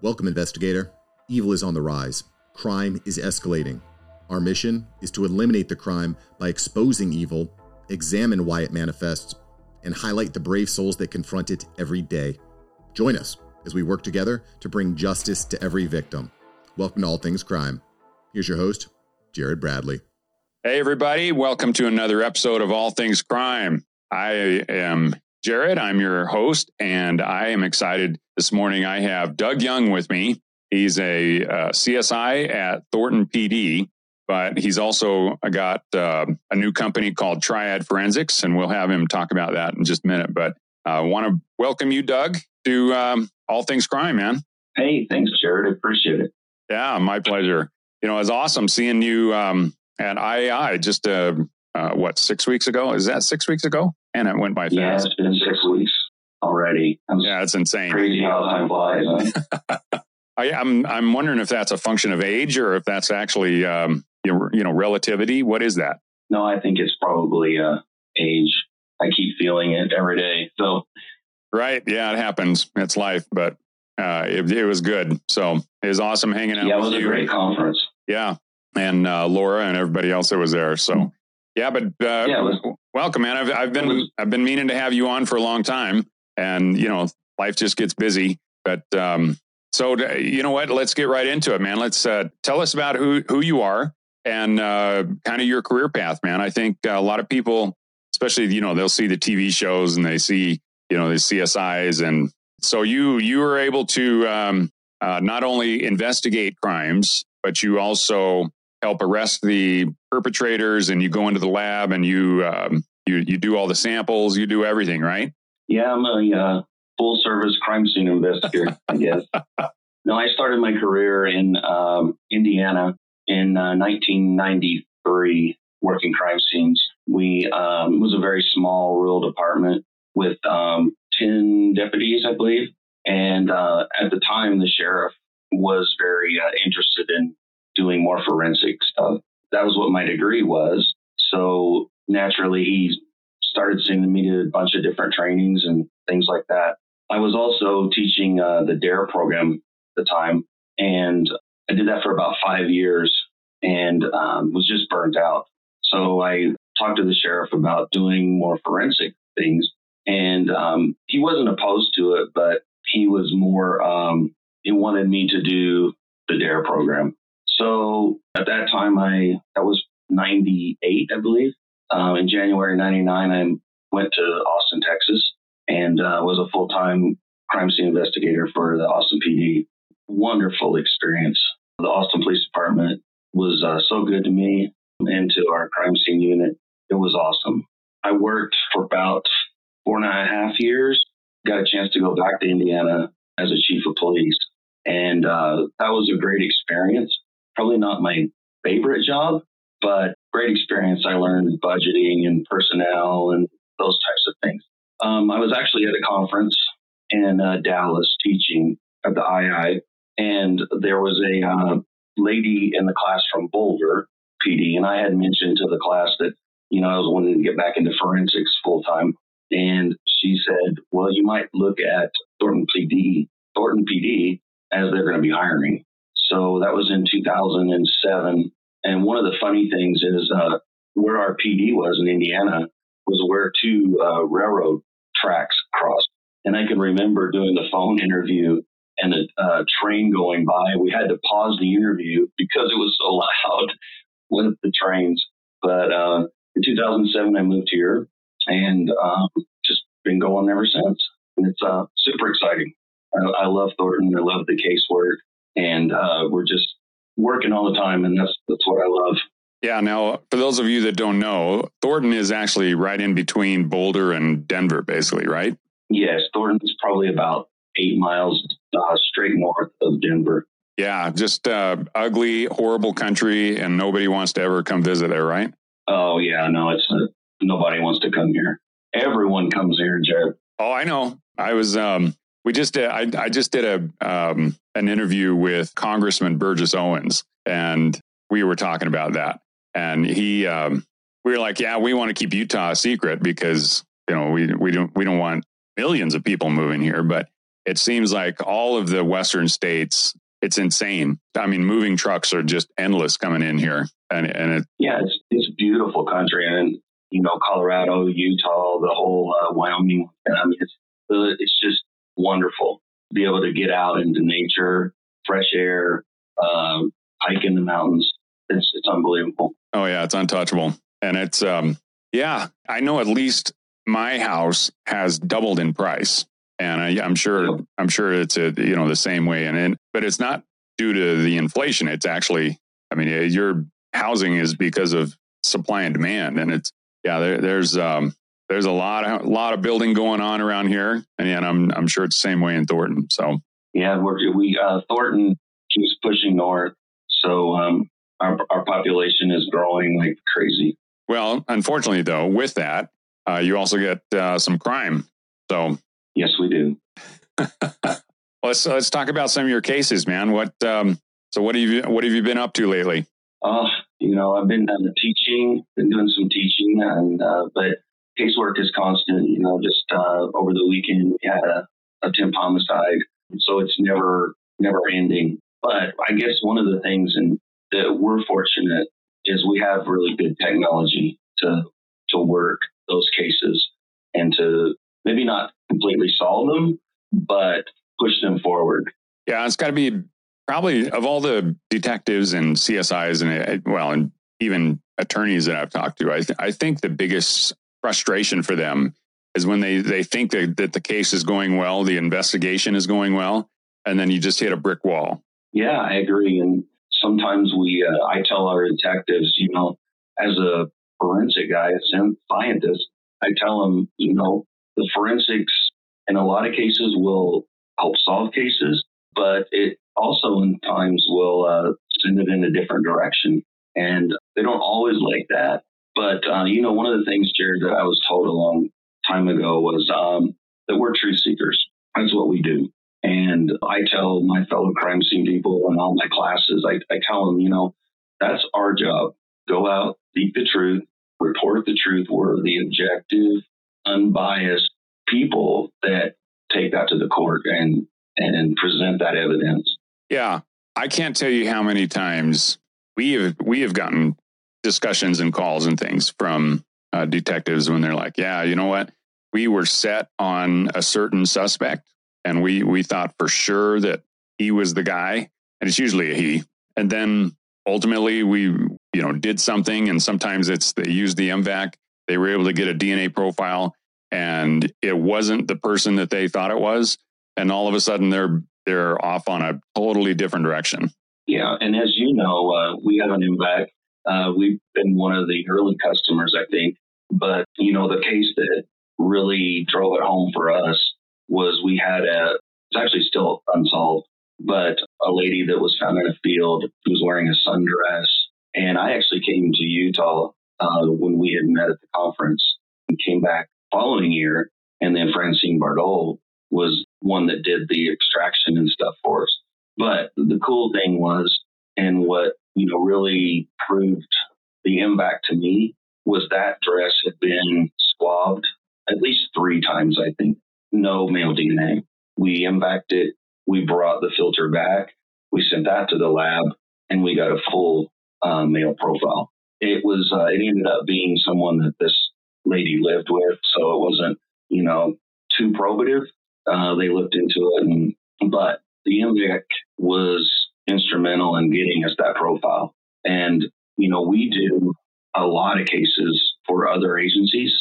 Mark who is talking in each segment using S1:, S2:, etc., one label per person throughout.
S1: Welcome, investigator. Evil is on the rise. Crime is escalating. Our mission is to eliminate the crime by exposing evil, examine why it manifests, and highlight the brave souls that confront it every day. Join us as we work together to bring justice to every victim. Welcome to All Things Crime. Here's your host, Jared Bradley.
S2: Hey, everybody. Welcome to another episode of All Things Crime. I am Jared. I'm your host, and I am excited. This morning, I have Doug Young with me. He's a uh, CSI at Thornton PD, but he's also got uh, a new company called Triad Forensics, and we'll have him talk about that in just a minute. But I uh, want to welcome you, Doug, to um, All Things Crime, man.
S3: Hey, thanks, Jared. I appreciate it.
S2: Yeah, my pleasure. You know, it's awesome seeing you um, at IAI just uh, uh, what six weeks ago? Is that six weeks ago? And it went by fast.
S3: Yeah, it's been six weeks already.
S2: I'm yeah, it's insane.
S3: Crazy how time flies.
S2: I, am I'm, I'm wondering if that's a function of age or if that's actually um, you, you know relativity. What is that?
S3: No, I think it's probably uh, age. I keep feeling it every day. So,
S2: right, yeah, it happens. It's life, but uh, it, it, was good. So it was awesome hanging out.
S3: Yeah,
S2: it
S3: was
S2: a
S3: great conference.
S2: Yeah, and uh, Laura and everybody else that was there. So yeah, but uh, yeah, was, welcome, man. I've I've been I've been meaning to have you on for a long time, and you know, life just gets busy. But um, so you know what? Let's get right into it, man. Let's uh, tell us about who who you are and uh, kind of your career path, man. I think a lot of people, especially you know, they'll see the TV shows and they see you know the CSIs, and so you you were able to um, uh, not only investigate crimes, but you also help arrest the perpetrators and you go into the lab and you um, you you do all the samples you do everything right?
S3: Yeah i'm a uh, full service crime scene investigator i guess. No i started my career in um, indiana in uh, 1993 working crime scenes. We um, was a very small rural department with um, 10 deputies i believe. And uh, at the time the sheriff was very uh, interested in doing more forensic stuff. That was what my degree was. So naturally, he started sending me to a bunch of different trainings and things like that. I was also teaching uh, the DARE program at the time, and I did that for about five years and um, was just burnt out. So I talked to the sheriff about doing more forensic things, and um, he wasn't opposed to it, but he was more, um, he wanted me to do the DARE program. So at that time, I that was 98, I believe. Uh, in January 99, I went to Austin, Texas, and uh, was a full time crime scene investigator for the Austin PD. Wonderful experience. The Austin Police Department was uh, so good to me and to our crime scene unit. It was awesome. I worked for about four and a half years. Got a chance to go back to Indiana as a chief of police. And uh, that was a great experience probably not my favorite job, but great experience. I learned budgeting and personnel and those types of things. Um, I was actually at a conference in uh, Dallas teaching at the IAI, and there was a uh, lady in the class from Boulder PD, and I had mentioned to the class that you know I was wanting to get back into forensics full time, and she said, "Well, you might look at Thornton PD, Thornton PD, as they're going to be hiring." So that was in 2007. And one of the funny things is uh, where our PD was in Indiana was where two uh, railroad tracks crossed. And I can remember doing the phone interview and a uh, train going by. We had to pause the interview because it was so loud with the trains. But uh, in 2007, I moved here and um, just been going ever since. And it's uh, super exciting. I, I love Thornton. I love the casework and uh, we're just working all the time, and that's that's what I love.
S2: Yeah. Now, for those of you that don't know, Thornton is actually right in between Boulder and Denver, basically, right?
S3: Yes, Thornton's probably about eight miles uh, straight north of Denver.
S2: Yeah, just uh, ugly, horrible country, and nobody wants to ever come visit there, right?
S3: Oh yeah, no, it's uh, nobody wants to come here. Everyone comes here, Jared.
S2: Oh, I know. I was um, we just did, I, I just did a um, an interview with Congressman Burgess Owens, and we were talking about that. And he, um, we were like, yeah, we want to keep Utah a secret because you know we we don't we don't want millions of people moving here, but it seems like all of the Western states, it's insane. I mean, moving trucks are just endless coming in here. And, and it,
S3: yeah, it's, it's beautiful country. And, you know, Colorado, Utah, the whole uh, Wyoming. I mean, it's, it's just wonderful to be able to get out into nature, fresh air, um, hike in the mountains. It's, it's unbelievable.
S2: Oh yeah, it's untouchable. And it's, um, yeah, I know at least my house has doubled in price and I, am sure I'm sure it's a you know the same way. And, and but it's not due to the inflation. It's actually, I mean, your housing is because of supply and demand, and it's yeah. There, there's um, there's a lot of a lot of building going on around here, and yeah, I'm I'm sure it's the same way in Thornton. So
S3: yeah, we're, we uh, Thornton keeps pushing north, so um, our our population is growing like crazy.
S2: Well, unfortunately, though, with that, uh, you also get uh, some crime. So
S3: Yes, we do.
S2: let's let's talk about some of your cases, man. What um, so what have you what have you been up to lately?
S3: Uh, you know, I've been uh, teaching, been doing some teaching, and uh, but casework is constant. You know, just uh, over the weekend we had a, a temp homicide, so it's never never ending. But I guess one of the things and that we're fortunate is we have really good technology to to work those cases and to maybe not completely solve them, but push them forward.
S2: Yeah, it's got to be probably of all the detectives and CSIs and well, and even attorneys that I've talked to, I, th- I think the biggest frustration for them is when they, they think that, that the case is going well, the investigation is going well, and then you just hit a brick wall.
S3: Yeah, I agree. And sometimes we, uh, I tell our detectives, you know, as a forensic guy, as a scientist, I tell them, you know, the forensics in a lot of cases will help solve cases, but it also in times will uh, send it in a different direction. And they don't always like that. But, uh, you know, one of the things, Jared, that I was told a long time ago was um, that we're truth seekers. That's what we do. And I tell my fellow crime scene people in all my classes, I, I tell them, you know, that's our job. Go out, seek the truth, report the truth. We're the objective, unbiased people that take that to the court and and present that evidence.
S2: Yeah, I can't tell you how many times we have we have gotten discussions and calls and things from uh, detectives when they're like, "Yeah, you know what? We were set on a certain suspect, and we we thought for sure that he was the guy, and it's usually a he. And then ultimately, we you know did something, and sometimes it's they use the MVAC. They were able to get a DNA profile, and it wasn't the person that they thought it was and all of a sudden they're they're off on a totally different direction
S3: yeah and as you know uh, we have an MVAC uh, we've been one of the early customers i think but you know the case that really drove it home for us was we had a it's actually still unsolved but a lady that was found in a field who was wearing a sundress and i actually came to utah uh, when we had met at the conference and came back following year. And then Francine Bardole was one that did the extraction and stuff for us. But the cool thing was, and what, you know, really proved the impact to me was that dress had been swabbed at least three times, I think. No male DNA. We impacted it. We brought the filter back. We sent that to the lab and we got a full uh, male profile. It was, uh, it ended up being someone that this lady lived with, so it wasn't, you know, too probative. Uh, they looked into it, and, but the impact was instrumental in getting us that profile. And, you know, we do a lot of cases for other agencies,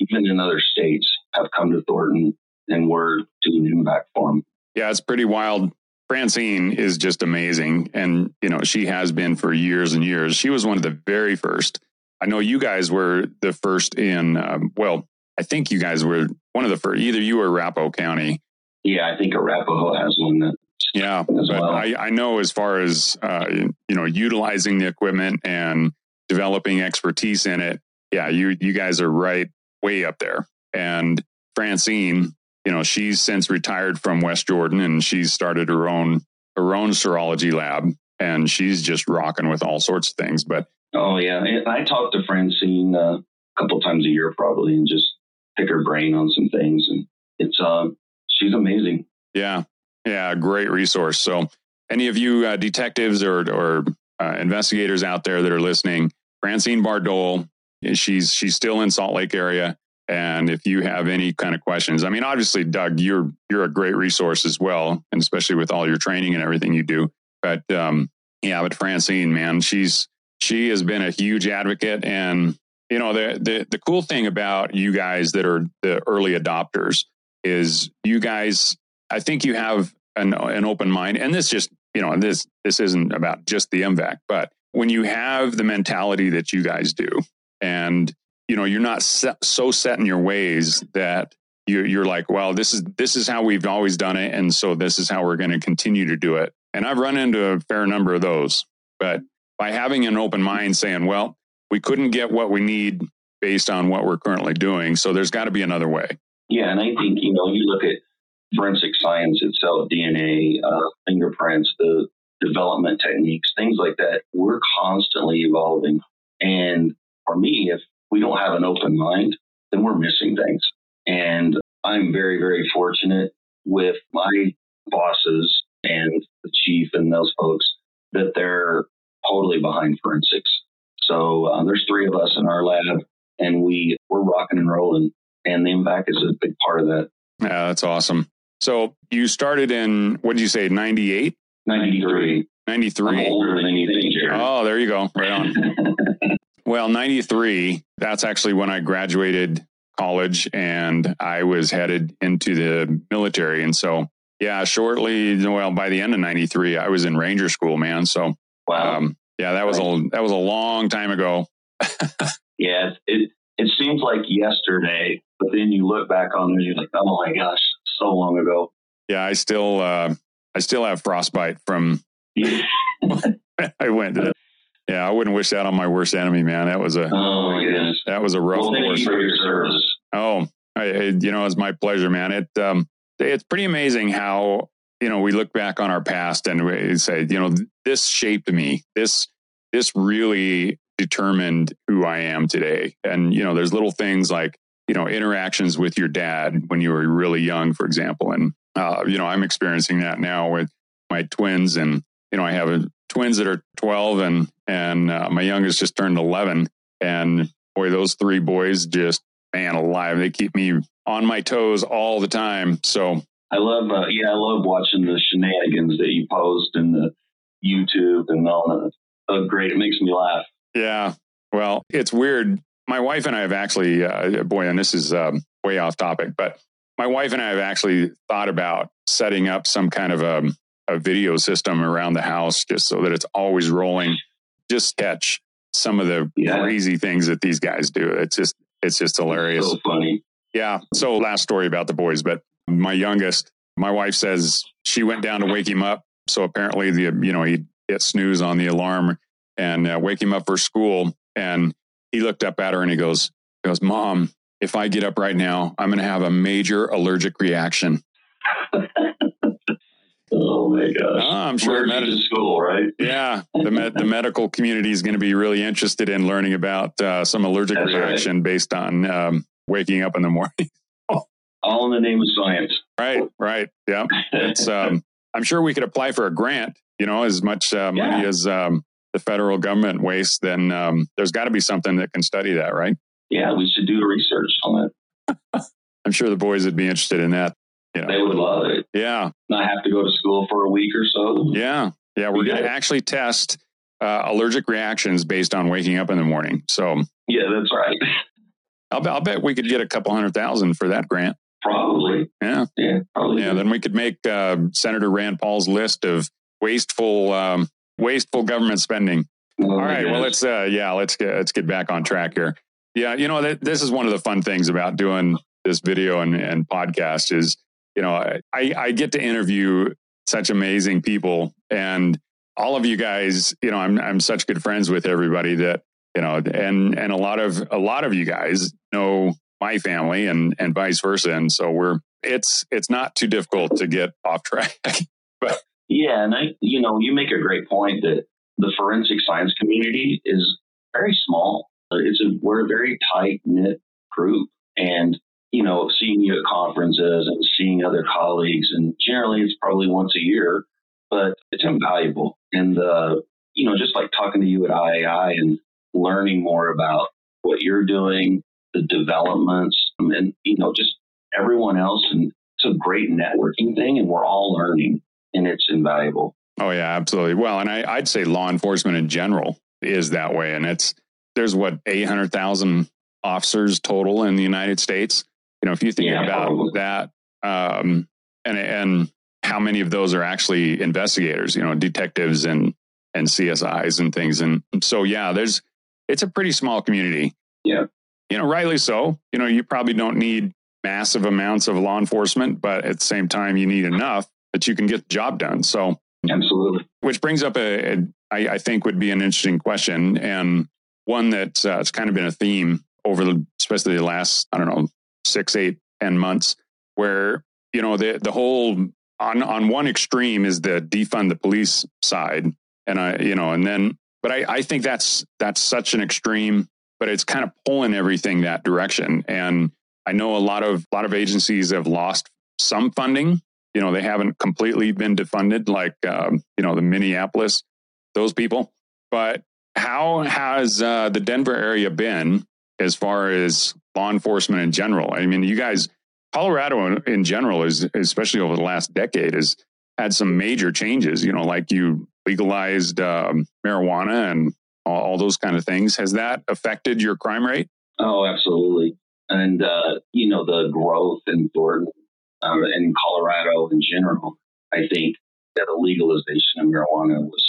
S3: even in other states, have come to Thornton and we're doing MVAC for them.
S2: Yeah, it's pretty wild. Francine is just amazing. And, you know, she has been for years and years. She was one of the very first I know you guys were the first in, um, well, I think you guys were one of the first, either you or Arapahoe County.
S3: Yeah, I think Arapahoe has one that.
S2: Yeah, but well. I, I know as far as, uh, you know, utilizing the equipment and developing expertise in it, yeah, you, you guys are right way up there. And Francine, you know, she's since retired from West Jordan and she's started her own, her own serology lab and she's just rocking with all sorts of things. But
S3: Oh yeah, I talk to Francine uh, a couple times a year probably, and just pick her brain on some things. And it's uh, she's amazing.
S2: Yeah. Yeah. Great resource. So, any of you uh, detectives or, or uh, investigators out there that are listening, Francine Bardole, she's she's still in Salt Lake area. And if you have any kind of questions, I mean, obviously, Doug, you're you're a great resource as well, and especially with all your training and everything you do. But um, yeah, but Francine, man, she's she has been a huge advocate, and you know the the the cool thing about you guys that are the early adopters is you guys. I think you have an an open mind, and this just you know this this isn't about just the MVAC, but when you have the mentality that you guys do, and you know you're not set, so set in your ways that you're, you're like, well, this is this is how we've always done it, and so this is how we're going to continue to do it. And I've run into a fair number of those, but by having an open mind, saying, well, we couldn't get what we need based on what we're currently doing, so there's got to be another way.
S3: Yeah, and I think you know you look at forensic science itself, DNA, uh, fingerprints, the development techniques, things like that. We're constantly evolving, and for me, if we don't have an open mind, then we're missing things. And I'm very, very fortunate with my bosses and the chief and those folks that they're totally behind forensics. So uh, there's three of us in our lab, and we we're rocking and rolling, and the MVAC is a big part of that.
S2: Yeah, that's awesome. So you started in what did you say, 98?
S3: 93.
S2: 93.
S3: Older than you think, Jared.
S2: Oh, there you go. Right on. Well, 93, that's actually when I graduated college and I was headed into the military. And so, yeah, shortly, well, by the end of 93, I was in Ranger school, man. So,
S3: wow. Um,
S2: yeah, that was a, that was a long time ago.
S3: yeah. It, it seems like yesterday, but then you look back on it and you're like, oh my gosh, so long ago.
S2: Yeah. I still, uh, I still have frostbite from, I went to yeah, I wouldn't wish that on my worst enemy, man. That was a
S3: oh my goodness.
S2: That was a rough.
S3: Well, thank you for your service.
S2: Oh, I, you know, it's my pleasure, man. It um, it's pretty amazing how you know we look back on our past and we say, you know, this shaped me. This this really determined who I am today. And you know, there's little things like you know interactions with your dad when you were really young, for example. And uh, you know, I'm experiencing that now with my twins, and you know, I have a twins that are 12 and and uh, my youngest just turned 11 and boy those three boys just man alive. They keep me on my toes all the time. So
S3: i love uh, yeah i love watching the shenanigans that you post and the youtube and all that. Oh, great. It makes me laugh.
S2: Yeah. Well it's weird my wife and i have actually uh, boy and this is um, way off topic but my wife and i have actually thought about setting up some kind of a a video system around the house just so that it's always rolling. Just catch some of the yeah. crazy things that these guys do. It's just it's just hilarious.
S3: So funny.
S2: Yeah. So last story about the boys, but my youngest, my wife says she went down to wake him up. So apparently the you know he hit snooze on the alarm and uh, wake him up for school, and he looked up at her and he goes, he goes, Mom, if I get up right now, I'm going to have a major allergic reaction.
S3: Oh my gosh! Oh,
S2: I'm sure
S3: med- school, right?
S2: Yeah, the med- the medical community is going to be really interested in learning about uh, some allergic That's reaction right. based on um, waking up in the morning.
S3: All in the name of science.
S2: Right, right. Yeah, it's. Um, I'm sure we could apply for a grant. You know, as much uh, money yeah. as um, the federal government wastes, then um, there's got to be something that can study that, right?
S3: Yeah, we should do research on it.
S2: I'm sure the boys would be interested in that.
S3: You know? They would love it.
S2: Yeah.
S3: Not have to go to school for a week or so.
S2: Yeah. Yeah. We're going to actually test uh, allergic reactions based on waking up in the morning. So,
S3: yeah, that's right.
S2: I'll, I'll bet we could get a couple hundred thousand for that grant.
S3: Probably.
S2: Yeah.
S3: Yeah. Probably.
S2: Yeah. Then we could make uh, Senator Rand Paul's list of wasteful, um, wasteful government spending. Oh, All right. Well, let's, uh, yeah, let's get, let's get back on track here. Yeah. You know, th- this is one of the fun things about doing this video and, and podcast is you know, I, I get to interview such amazing people and all of you guys, you know, I'm, I'm such good friends with everybody that, you know, and, and a lot of, a lot of you guys know my family and, and vice versa. And so we're, it's, it's not too difficult to get off track, but
S3: yeah. And I, you know, you make a great point that the forensic science community is very small. It's a, we're a very tight knit group and you know, seeing you at conferences and seeing other colleagues. And generally, it's probably once a year, but it's invaluable. And the, you know, just like talking to you at IAI and learning more about what you're doing, the developments, and, you know, just everyone else. And it's a great networking thing, and we're all learning, and it's invaluable.
S2: Oh, yeah, absolutely. Well, and I, I'd say law enforcement in general is that way. And it's, there's what, 800,000 officers total in the United States. You know, if you think yeah, about probably. that, um, and, and how many of those are actually investigators, you know, detectives and, and CSIs and things. And so, yeah, there's, it's a pretty small community.
S3: Yeah.
S2: You know, rightly so. You know, you probably don't need massive amounts of law enforcement, but at the same time, you need enough that you can get the job done. So,
S3: absolutely.
S2: Which brings up a, a I, I think would be an interesting question and one that uh, it's kind of been a theme over the, especially the last, I don't know, six, eight, ten months, where you know the the whole on on one extreme is the defund the police side, and I you know, and then but I I think that's that's such an extreme, but it's kind of pulling everything that direction, and I know a lot of a lot of agencies have lost some funding. You know, they haven't completely been defunded, like um, you know the Minneapolis those people. But how has uh, the Denver area been as far as law enforcement in general? I mean, you guys, Colorado in general is, especially over the last decade, has had some major changes. You know, like you legalized um, marijuana and all, all, those kind of things. Has that affected your crime rate?
S3: Oh, absolutely. And uh, you know, the growth in Thornton uh, in Colorado in general, I think that the legalization of marijuana was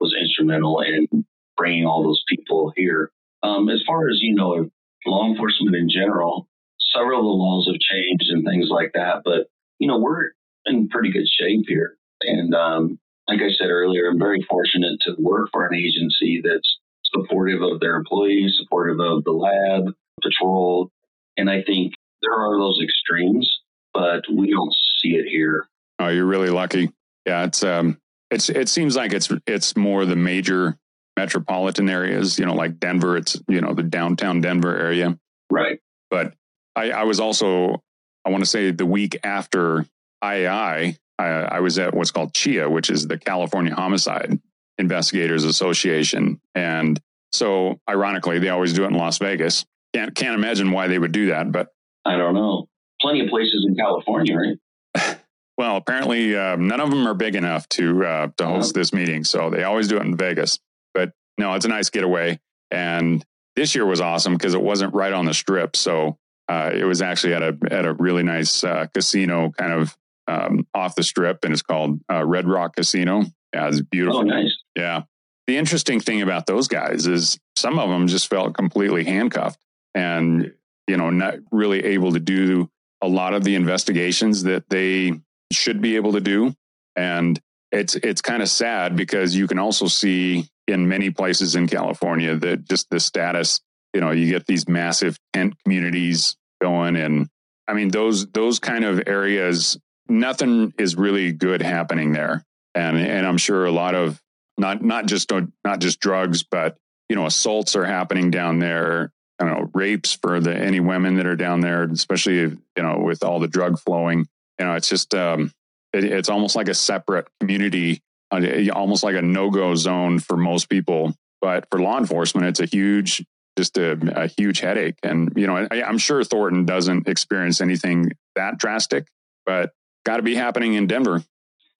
S3: was instrumental in bringing all those people here. Um, as far as, you know, law enforcement in general, several of the laws have changed and things like that, but, you know, we're in pretty good shape here. And um, like I said earlier, I'm very fortunate to work for an agency that's supportive of their employees, supportive of the lab, patrol. And I think there are those extremes, but we don't see it here.
S2: Oh, you're really lucky. Yeah, it's um, it's it seems like it's it's more the major metropolitan areas, you know, like Denver. It's you know the downtown Denver area,
S3: right?
S2: But I, I was also I want to say the week after IAI, I, I was at what's called CHIA, which is the California Homicide Investigators Association, and so ironically, they always do it in Las Vegas. Can't can't imagine why they would do that, but
S3: I don't know. Plenty of places in California, right?
S2: Well, apparently uh, none of them are big enough to uh, to host this meeting, so they always do it in Vegas. But no, it's a nice getaway, and this year was awesome because it wasn't right on the strip, so uh, it was actually at a at a really nice uh, casino, kind of um, off the strip, and it's called uh, Red Rock Casino. Yeah, it's beautiful.
S3: Oh, nice.
S2: Yeah. The interesting thing about those guys is some of them just felt completely handcuffed and you know not really able to do a lot of the investigations that they should be able to do. And it's it's kind of sad because you can also see in many places in California that just the status, you know, you get these massive tent communities going and I mean those those kind of areas nothing is really good happening there. And and I'm sure a lot of not not just not just drugs but you know assaults are happening down there I don't know rapes for the any women that are down there especially you know with all the drug flowing you know, it's just um, it, it's almost like a separate community, uh, almost like a no go zone for most people. But for law enforcement, it's a huge, just a, a huge headache. And you know, I, I'm sure Thornton doesn't experience anything that drastic, but got to be happening in Denver.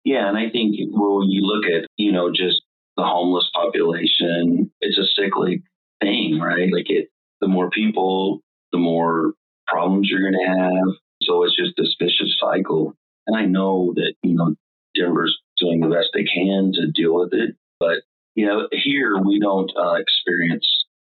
S3: Yeah, and I think when you look at you know just the homeless population, it's a cyclic thing, right? Like it, the more people, the more problems you're going to have. So it's just this vicious cycle. And I know that, you know, Denver's doing the best they can to deal with it. But, you know, here we don't uh, experience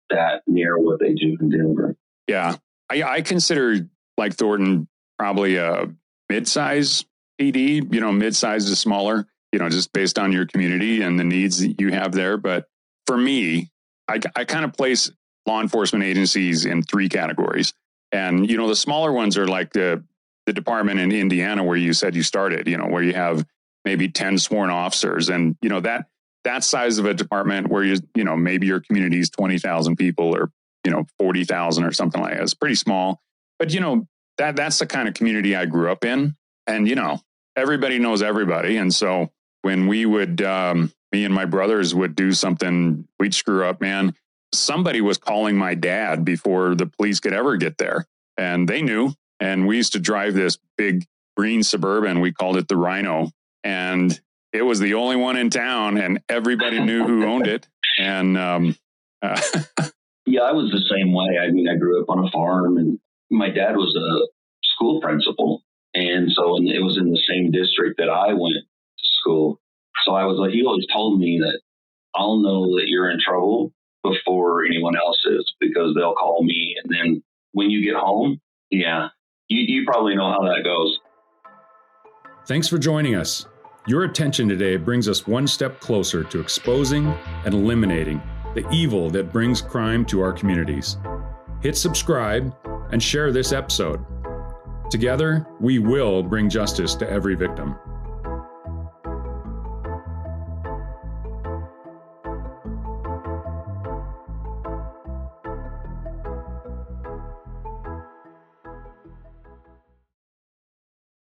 S3: that near what they do in Denver.
S2: Yeah. I, I consider like Thornton probably a mid-size PD, you know, mid-size to smaller, you know, just based on your community and the needs that you have there. But for me, I, I kind of place law enforcement agencies in three categories. And, you know, the smaller ones are like the, the department in Indiana where you said you started, you know, where you have maybe 10 sworn officers. And, you know, that, that size of a department where you, you know, maybe your community is 20,000 people or, you know, 40,000 or something like that. It's pretty small. But, you know, that that's the kind of community I grew up in. And, you know, everybody knows everybody. And so when we would, um, me and my brothers would do something, we'd screw up, man. Somebody was calling my dad before the police could ever get there. And they knew. And we used to drive this big green suburban. We called it the Rhino. And it was the only one in town, and everybody knew who owned it. And um,
S3: uh, yeah, I was the same way. I mean, I grew up on a farm, and my dad was a school principal, and so and it was in the same district that I went to school. So I was like, he always told me that I'll know that you're in trouble before anyone else is because they'll call me, and then when you get home, yeah, you, you probably know how that goes.
S4: Thanks for joining us. Your attention today brings us one step closer to exposing and eliminating the evil that brings crime to our communities. Hit subscribe and share this episode. Together, we will bring justice to every victim.